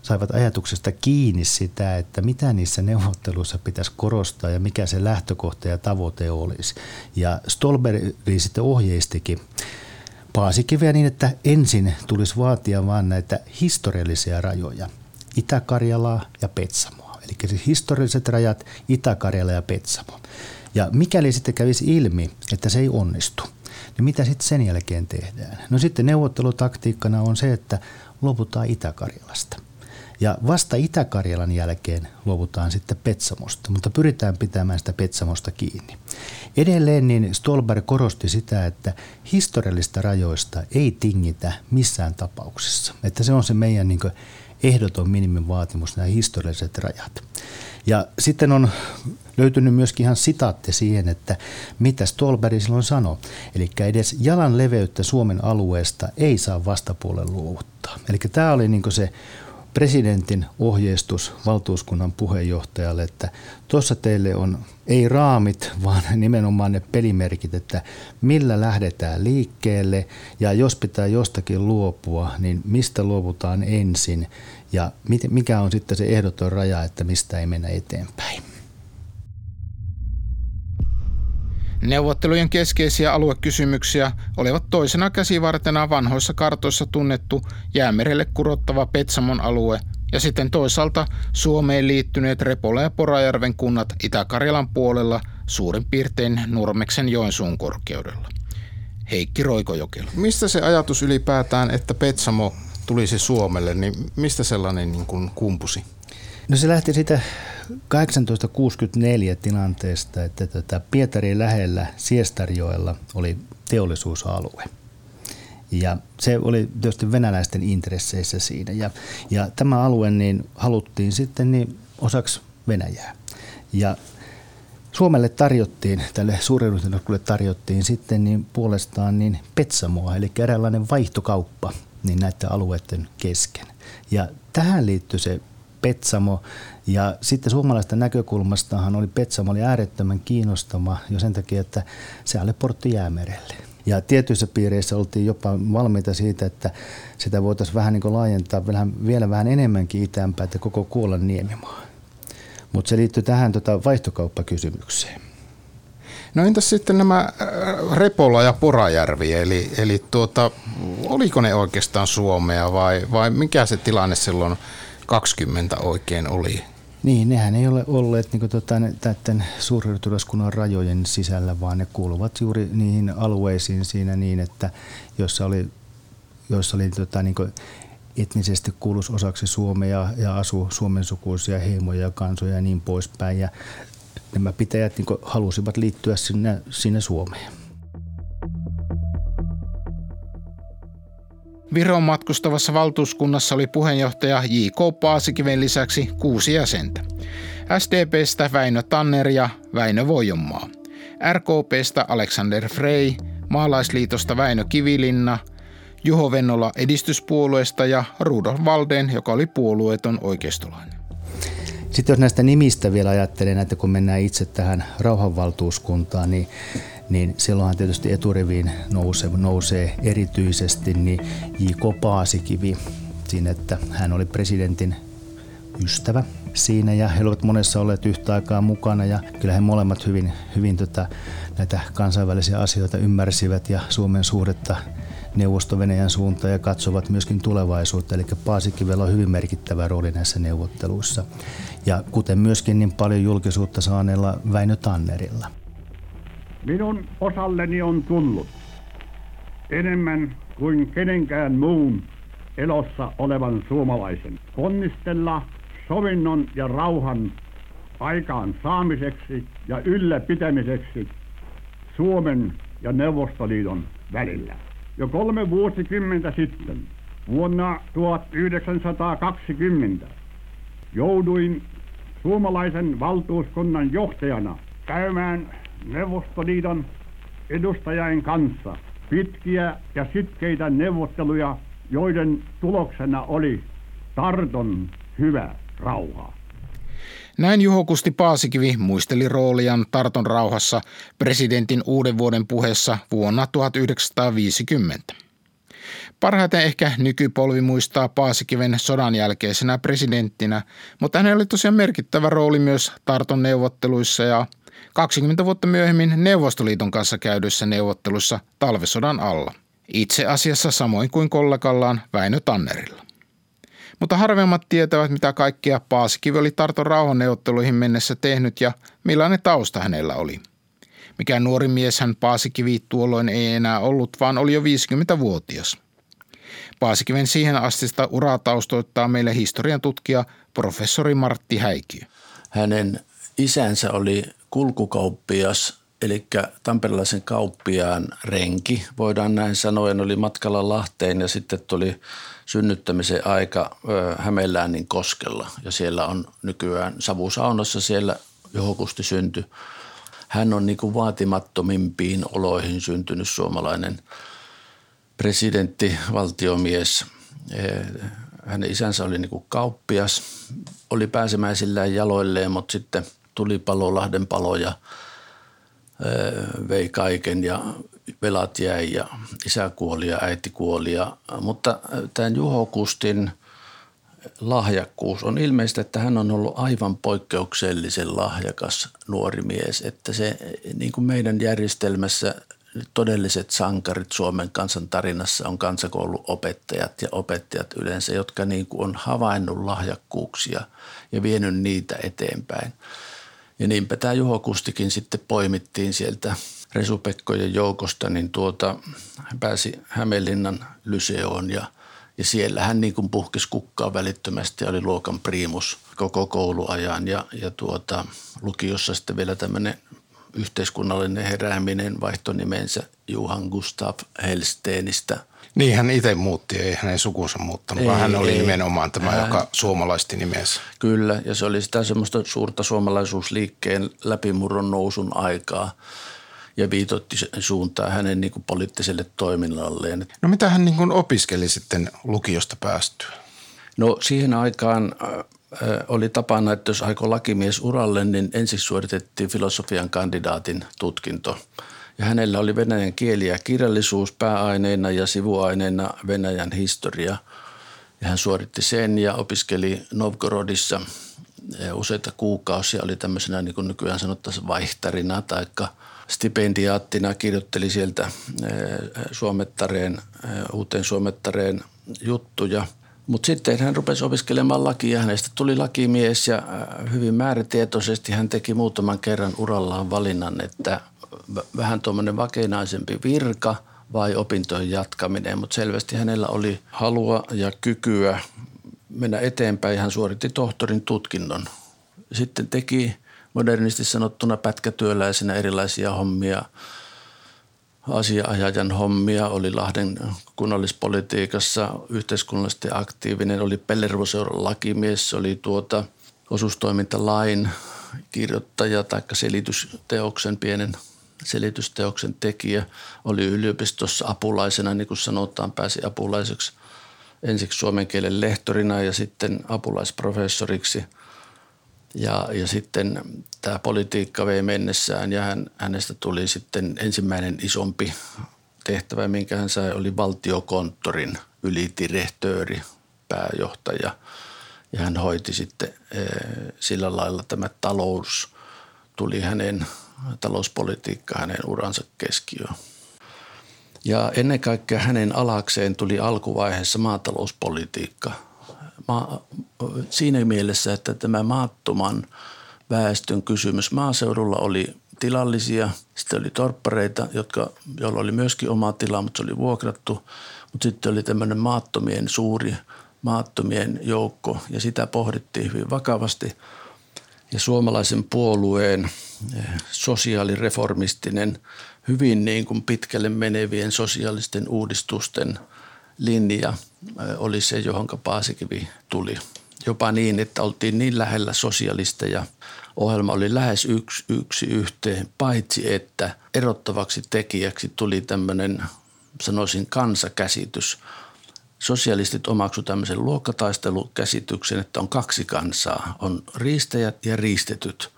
saivat ajatuksesta kiinni sitä, että mitä niissä neuvotteluissa pitäisi korostaa ja mikä se lähtökohta ja tavoite olisi. Ja Stolberg sitten ohjeistikin Paasikiveä niin, että ensin tulisi vaatia vain näitä historiallisia rajoja, Itä-Karjalaa ja Petsamoa. Eli siis historialliset rajat Itä-Karjala ja Petsamo. Ja mikäli sitten kävisi ilmi, että se ei onnistu, niin mitä sitten sen jälkeen tehdään? No sitten neuvottelutaktiikkana on se, että luovutaan Itä-Karjalasta. Ja vasta Itä-Karjalan jälkeen luovutaan sitten Petsamosta, mutta pyritään pitämään sitä Petsamosta kiinni. Edelleen niin Stolberg korosti sitä, että historiallista rajoista ei tingitä missään tapauksessa. Että se on se meidän niin ehdoton minimivaatimus, nämä historialliset rajat. Ja sitten on löytynyt myöskin ihan sitaatti siihen, että mitä Stolberg silloin sanoi. Eli edes jalan leveyttä Suomen alueesta ei saa vastapuolen luovuttaa. Eli tämä oli niin se presidentin ohjeistus valtuuskunnan puheenjohtajalle, että tuossa teille on ei raamit, vaan nimenomaan ne pelimerkit, että millä lähdetään liikkeelle ja jos pitää jostakin luopua, niin mistä luovutaan ensin ja mikä on sitten se ehdoton raja, että mistä ei mennä eteenpäin. Neuvottelujen keskeisiä aluekysymyksiä olivat toisena käsivartena vanhoissa kartoissa tunnettu jäämerelle kurottava Petsamon alue ja sitten toisaalta Suomeen liittyneet Repola ja Porajärven kunnat Itä-Karjalan puolella suurin piirtein Nurmeksen Joensuun korkeudella. Heikki Roikojokela. Mistä se ajatus ylipäätään, että Petsamo tulisi Suomelle, niin mistä sellainen niin kuin kumpusi? No se lähti siitä 1864 tilanteesta, että tätä Pietarin lähellä Siestarjoella oli teollisuusalue. Ja se oli tietysti venäläisten intresseissä siinä. Ja, ja tämä alue niin haluttiin sitten niin osaksi Venäjää. Ja Suomelle tarjottiin, tälle suurenryhtyneelle tarjottiin sitten niin puolestaan niin Petsamoa, eli eräänlainen vaihtokauppa niin näiden alueiden kesken. Ja tähän liittyy se Petsamo. Ja sitten suomalaisten näkökulmastahan oli Petsamo oli äärettömän kiinnostava jo sen takia, että se oli portti jäämerelle. Ja tietyissä piireissä oltiin jopa valmiita siitä, että sitä voitaisiin vähän niin laajentaa vielä, vielä vähän enemmänkin itäänpäin, että koko Kuolan niemimaa. Mutta se liittyy tähän tota vaihtokauppakysymykseen. No entäs sitten nämä äh, Repola ja Porajärvi, eli, eli tuota, oliko ne oikeastaan Suomea vai, vai mikä se tilanne silloin 20 oikein oli? Niin, nehän ei ole olleet niin tota, tämän suurhyötyläskunnan rajojen sisällä, vaan ne kuuluvat juuri niihin alueisiin siinä niin, että jossa oli, jossa oli tota, niin etnisesti kuulus osaksi Suomea ja asu Suomen sukuisia heimoja ja kansoja ja niin poispäin. Ja nämä pitäjät niin halusivat liittyä sinne, sinne Suomeen. Viron matkustavassa valtuuskunnassa oli puheenjohtaja J.K. Paasikiven lisäksi kuusi jäsentä. SDPstä Väinö Tanner ja Väinö Vojonmaa. RKPstä Alexander Frey, Maalaisliitosta Väinö Kivilinna, Juho Vennola edistyspuolueesta ja Rudolf Valden, joka oli puolueeton oikeistolainen. Sitten jos näistä nimistä vielä ajattelee, että kun mennään itse tähän rauhanvaltuuskuntaan, niin niin silloinhan tietysti eturiviin nousee, nousee erityisesti niin J.K. Paasikivi siinä, että hän oli presidentin ystävä siinä ja he olivat monessa olleet yhtä aikaa mukana ja kyllä he molemmat hyvin, hyvin tota, näitä kansainvälisiä asioita ymmärsivät ja Suomen suhdetta neuvosto suuntaan ja katsovat myöskin tulevaisuutta. Eli Paasikivella on hyvin merkittävä rooli näissä neuvotteluissa. Ja kuten myöskin niin paljon julkisuutta saaneella Väinö Tannerilla. Minun osalleni on tullut enemmän kuin kenenkään muun elossa olevan suomalaisen ponnistella sovinnon ja rauhan aikaan saamiseksi ja ylläpitämiseksi Suomen ja Neuvostoliiton välillä. Jo kolme vuosikymmentä sitten Vuonna 1920 jouduin suomalaisen valtuuskunnan johtajana käymään Neuvostoliiton edustajien kanssa pitkiä ja sitkeitä neuvotteluja, joiden tuloksena oli Tarton hyvä rauha. Näin Juho Kusti Paasikivi muisteli rooliaan Tarton rauhassa presidentin uuden vuoden puheessa vuonna 1950. Parhaiten ehkä nykypolvi muistaa Paasikiven sodan jälkeisenä presidenttinä, mutta hänellä oli tosiaan merkittävä rooli myös Tarton neuvotteluissa ja 20 vuotta myöhemmin Neuvostoliiton kanssa käydyissä neuvotteluissa talvesodan alla. Itse asiassa samoin kuin kollegallaan Väinö Tannerilla. Mutta harvemmat tietävät, mitä kaikkea Paasikivi oli Tarton rauhanneuvotteluihin mennessä tehnyt ja millainen tausta hänellä oli. Mikä nuori mies hän Paasikivi tuolloin ei enää ollut, vaan oli jo 50-vuotias. Paasikiven siihen astista uraa taustoittaa meille historian tutkija professori Martti Häikiö. Hänen isänsä oli kulkukauppias, eli tamperilaisen kauppiaan renki, voidaan näin sanoa. Hän oli matkalla Lahteen ja sitten tuli synnyttämisen aika Hämeenläänin koskella ja siellä on nykyään savusaunassa siellä johokusti synty. Hän on niin kuin vaatimattomimpiin oloihin syntynyt suomalainen presidentti, valtiomies. Hänen isänsä oli niin kuin kauppias, oli pääsemäisillään jaloilleen, mutta sitten tuli palo, Lahden palo ja vei kaiken ja velat jäi ja isä kuoli ja äiti kuoli. Ja, mutta tämän Juho Kustin lahjakkuus on ilmeistä, että hän on ollut aivan poikkeuksellisen lahjakas nuori mies. Että se niin kuin meidän järjestelmässä todelliset sankarit Suomen kansan tarinassa on kansakouluopettajat ja opettajat yleensä, jotka niin kuin on havainnut lahjakkuuksia ja vienyt niitä eteenpäin. Ja niinpä tämä Juho Kustikin sitten poimittiin sieltä Resupekkojen joukosta, niin tuota, hän pääsi Hämeenlinnan lyseoon ja, ja siellä hän niin kuin puhkesi kukkaa välittömästi ja oli luokan priimus koko kouluajan. Ja, ja tuota, lukiossa sitten vielä tämmöinen yhteiskunnallinen herääminen vaihtonimensä Juhan Gustav Helsteenistä. Niin hän itse muutti, ei hänen sukunsa muuttanut, ei, vaan hän oli ei, nimenomaan tämä, hän, joka suomalaisti nimensä. Kyllä, ja se oli sitä semmoista suurta suomalaisuusliikkeen läpimurron nousun aikaa ja viitotti suuntaa hänen niin kuin poliittiselle toiminnalleen. No mitä hän niin kuin opiskeli sitten lukiosta päästyä? No siihen aikaan oli tapana, että jos aikoi lakimies uralle, niin ensin suoritettiin filosofian kandidaatin tutkinto. Ja hänellä oli venäjän kieli ja kirjallisuus pääaineena ja sivuaineena Venäjän historia. Ja hän suoritti sen ja opiskeli Novgorodissa useita kuukausia. Oli tämmöisenä niin kuin nykyään sanottaisiin vaihtarina tai stipendiaattina. Kirjoitteli sieltä suomettareen, uuteen suomettareen juttuja – mutta sitten hän rupesi opiskelemaan lakia hänestä tuli lakimies ja äh, hyvin määrätietoisesti hän teki muutaman kerran urallaan valinnan, että vähän tuommoinen vakeinaisempi virka vai opintojen jatkaminen, mutta selvästi hänellä oli halua ja kykyä mennä eteenpäin. Hän suoritti tohtorin tutkinnon. Sitten teki modernisti sanottuna pätkätyöläisenä erilaisia hommia – asiaajajan hommia, oli Lahden kunnallispolitiikassa yhteiskunnallisesti aktiivinen, oli Pellervoseuran lakimies, oli tuota osuustoimintalain kirjoittaja tai selitysteoksen, pienen selitysteoksen tekijä, oli yliopistossa apulaisena, niin kuin sanotaan, pääsi apulaiseksi ensiksi suomen kielen lehtorina ja sitten apulaisprofessoriksi – ja, ja sitten tämä politiikka vei mennessään ja hän, hänestä tuli sitten ensimmäinen isompi tehtävä, minkä hän sai, oli valtiokonttorin ylitirehtööri, pääjohtaja. Ja hän hoiti sitten e, sillä lailla tämä talous tuli hänen, talouspolitiikka hänen uransa keskiöön. Ja ennen kaikkea hänen alakseen tuli alkuvaiheessa maatalouspolitiikka – ma, siinä mielessä, että tämä maattoman väestön kysymys. Maaseudulla oli tilallisia, sitten oli torppareita, jotka, joilla oli myöskin oma tila, mutta se oli vuokrattu. Mutta sitten oli tämmöinen maattomien suuri maattomien joukko ja sitä pohdittiin hyvin vakavasti. Ja suomalaisen puolueen eh, sosiaalireformistinen, hyvin niin kuin pitkälle menevien sosiaalisten uudistusten – linja oli se, johon Paasikivi tuli. Jopa niin, että oltiin niin lähellä sosialisteja. Ohjelma oli lähes yksi, yksi yhteen, paitsi että erottavaksi tekijäksi tuli tämmöinen, sanoisin, kansakäsitys. Sosialistit omaksu tämmöisen luokkataistelukäsityksen, että on kaksi kansaa. On riistäjät ja riistetyt.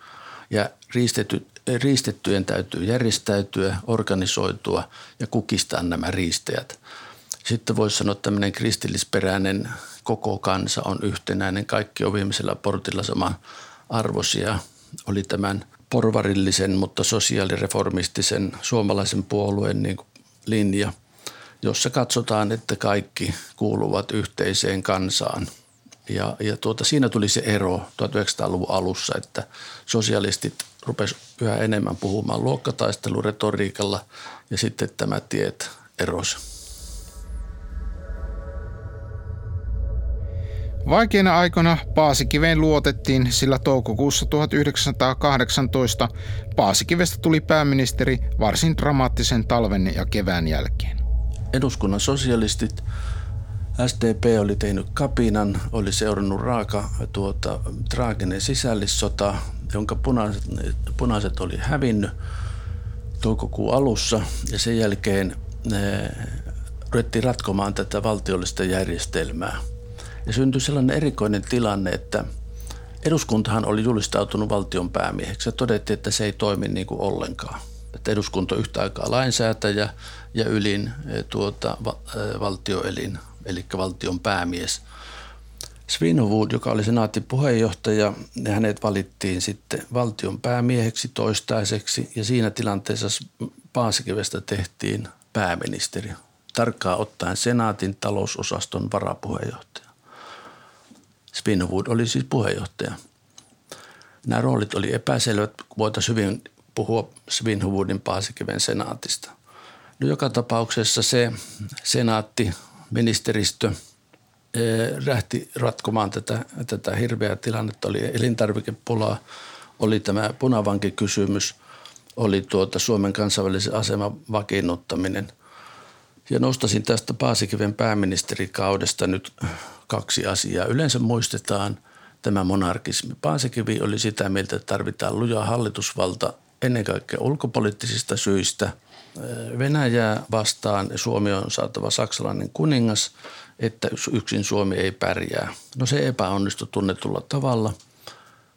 Ja riistetyt, riistettyjen täytyy järjestäytyä, organisoitua ja kukistaa nämä riistäjät. Sitten voisi sanoa, että tämmöinen kristillisperäinen koko kansa on yhtenäinen. Kaikki on viimeisellä portilla sama arvosia. Oli tämän porvarillisen, mutta sosiaalireformistisen suomalaisen puolueen niin linja, jossa katsotaan, että kaikki kuuluvat yhteiseen kansaan. Ja, ja tuota, siinä tuli se ero 1900-luvun alussa, että sosialistit rupesivat yhä enemmän puhumaan luokkataisteluretoriikalla ja sitten tämä tiet erosi. Vaikeina aikoina Paasikiveen luotettiin, sillä toukokuussa 1918 Paasikivestä tuli pääministeri varsin dramaattisen talven ja kevään jälkeen. Eduskunnan sosialistit SDP oli tehnyt kapinan, oli seurannut raaka tuota, traaginen sisällissota, jonka punaiset, punaiset oli hävinnyt toukokuun alussa ja sen jälkeen ne, ruvettiin ratkomaan tätä valtiollista järjestelmää – ja syntyi sellainen erikoinen tilanne, että eduskuntahan oli julistautunut valtion päämieheksi ja todettiin, että se ei toimi niin kuin ollenkaan. Että eduskunta on yhtä aikaa lainsäätäjä ja ylin e, tuota, e, valtioelin, eli valtion päämies. Svinhuvud, joka oli senaatin puheenjohtaja, ja hänet valittiin sitten valtion päämieheksi toistaiseksi ja siinä tilanteessa Paasikivestä tehtiin pääministeri. Tarkkaan ottaen senaatin talousosaston varapuheenjohtaja. Spinwood oli siis puheenjohtaja. Nämä roolit oli epäselvät, voitaisiin hyvin puhua Spinwoodin Paasikiven senaatista. No joka tapauksessa se senaatti, ministeristö rähti eh, ratkomaan tätä, tätä hirveää tilannetta. Oli elintarvikepulaa, oli tämä punavankikysymys, oli tuota Suomen kansainvälisen aseman vakiinnuttaminen. Ja nostasin tästä Paasikiven pääministerikaudesta nyt kaksi asiaa. Yleensä muistetaan tämä monarkismi. Paasikivi oli sitä mieltä, että tarvitaan luja hallitusvalta ennen kaikkea ulkopoliittisista syistä. Venäjää vastaan Suomi on saatava saksalainen kuningas, että yksin Suomi ei pärjää. No se epäonnistui tunnetulla tavalla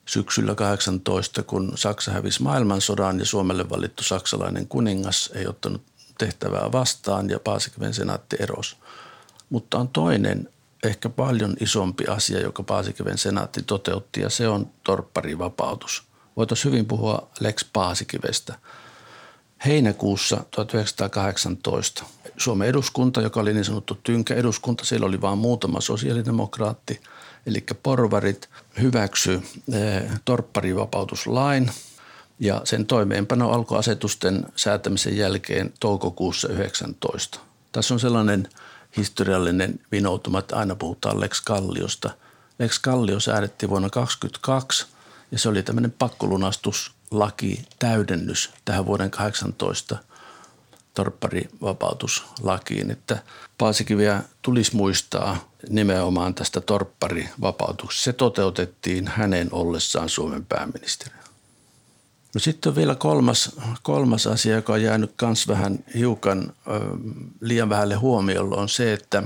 syksyllä 18, kun Saksa hävisi maailmansodan ja Suomelle valittu saksalainen kuningas ei ottanut tehtävää vastaan ja Paasikiven senaatti erosi. Mutta on toinen ehkä paljon isompi asia, joka Paasikiven senaatti toteutti ja se on torpparivapautus. Voitaisiin hyvin puhua Lex Paasikivestä. Heinäkuussa 1918 Suomen eduskunta, joka oli niin sanottu tynkä eduskunta, siellä oli vain muutama sosiaalidemokraatti, eli porvarit, hyväksy eh, torpparivapautuslain ja sen toimeenpano alkoi asetusten säätämisen jälkeen toukokuussa 19. Tässä on sellainen – historiallinen vinoutuma, että aina puhutaan Lex Kalliosta. Lex Kallio säädettiin vuonna 2022 ja se oli tämmöinen pakkolunastuslaki, täydennys tähän vuoden 18 torpparivapautuslakiin, että Paasikiviä tulisi muistaa nimenomaan tästä torpparivapautuksesta. Se toteutettiin hänen ollessaan Suomen pääministeri. No sitten on vielä kolmas, kolmas asia, joka on jäänyt myös vähän hiukan ö, liian vähälle huomiolle, on se, että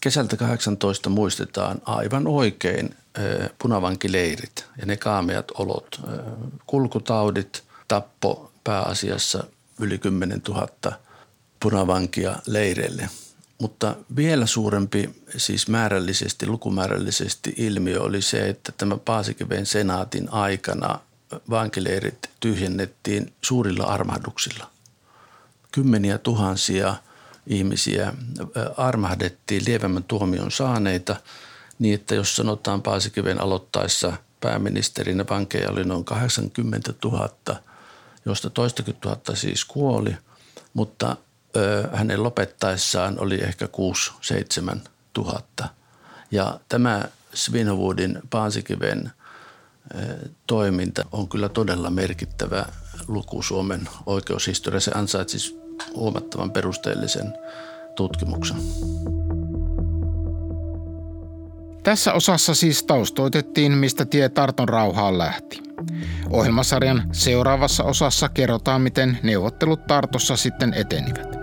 kesältä 18 muistetaan aivan oikein ö, punavankileirit ja ne kaameat olot, ö, kulkutaudit, tappo pääasiassa yli 10 000 punavankia leireille. Mutta vielä suurempi, siis määrällisesti, lukumäärällisesti ilmiö oli se, että tämä Paasikiven senaatin aikana – vankileirit tyhjennettiin suurilla armahduksilla. Kymmeniä tuhansia ihmisiä armahdettiin lievemmän tuomion saaneita niin, että jos sanotaan Paasikiven aloittaessa pääministerinä vankeja oli noin 80 000, josta toistakymmentä tuhatta siis kuoli, mutta ö, hänen lopettaessaan oli ehkä 6-7 tuhatta. Ja tämä Svinhovudin Paasikiven – toiminta on kyllä todella merkittävä luku Suomen oikeushistoriassa. Se ansaitsisi huomattavan perusteellisen tutkimuksen. Tässä osassa siis taustoitettiin, mistä tie Tarton rauhaan lähti. Ohjelmasarjan seuraavassa osassa kerrotaan, miten neuvottelut Tartossa sitten etenivät.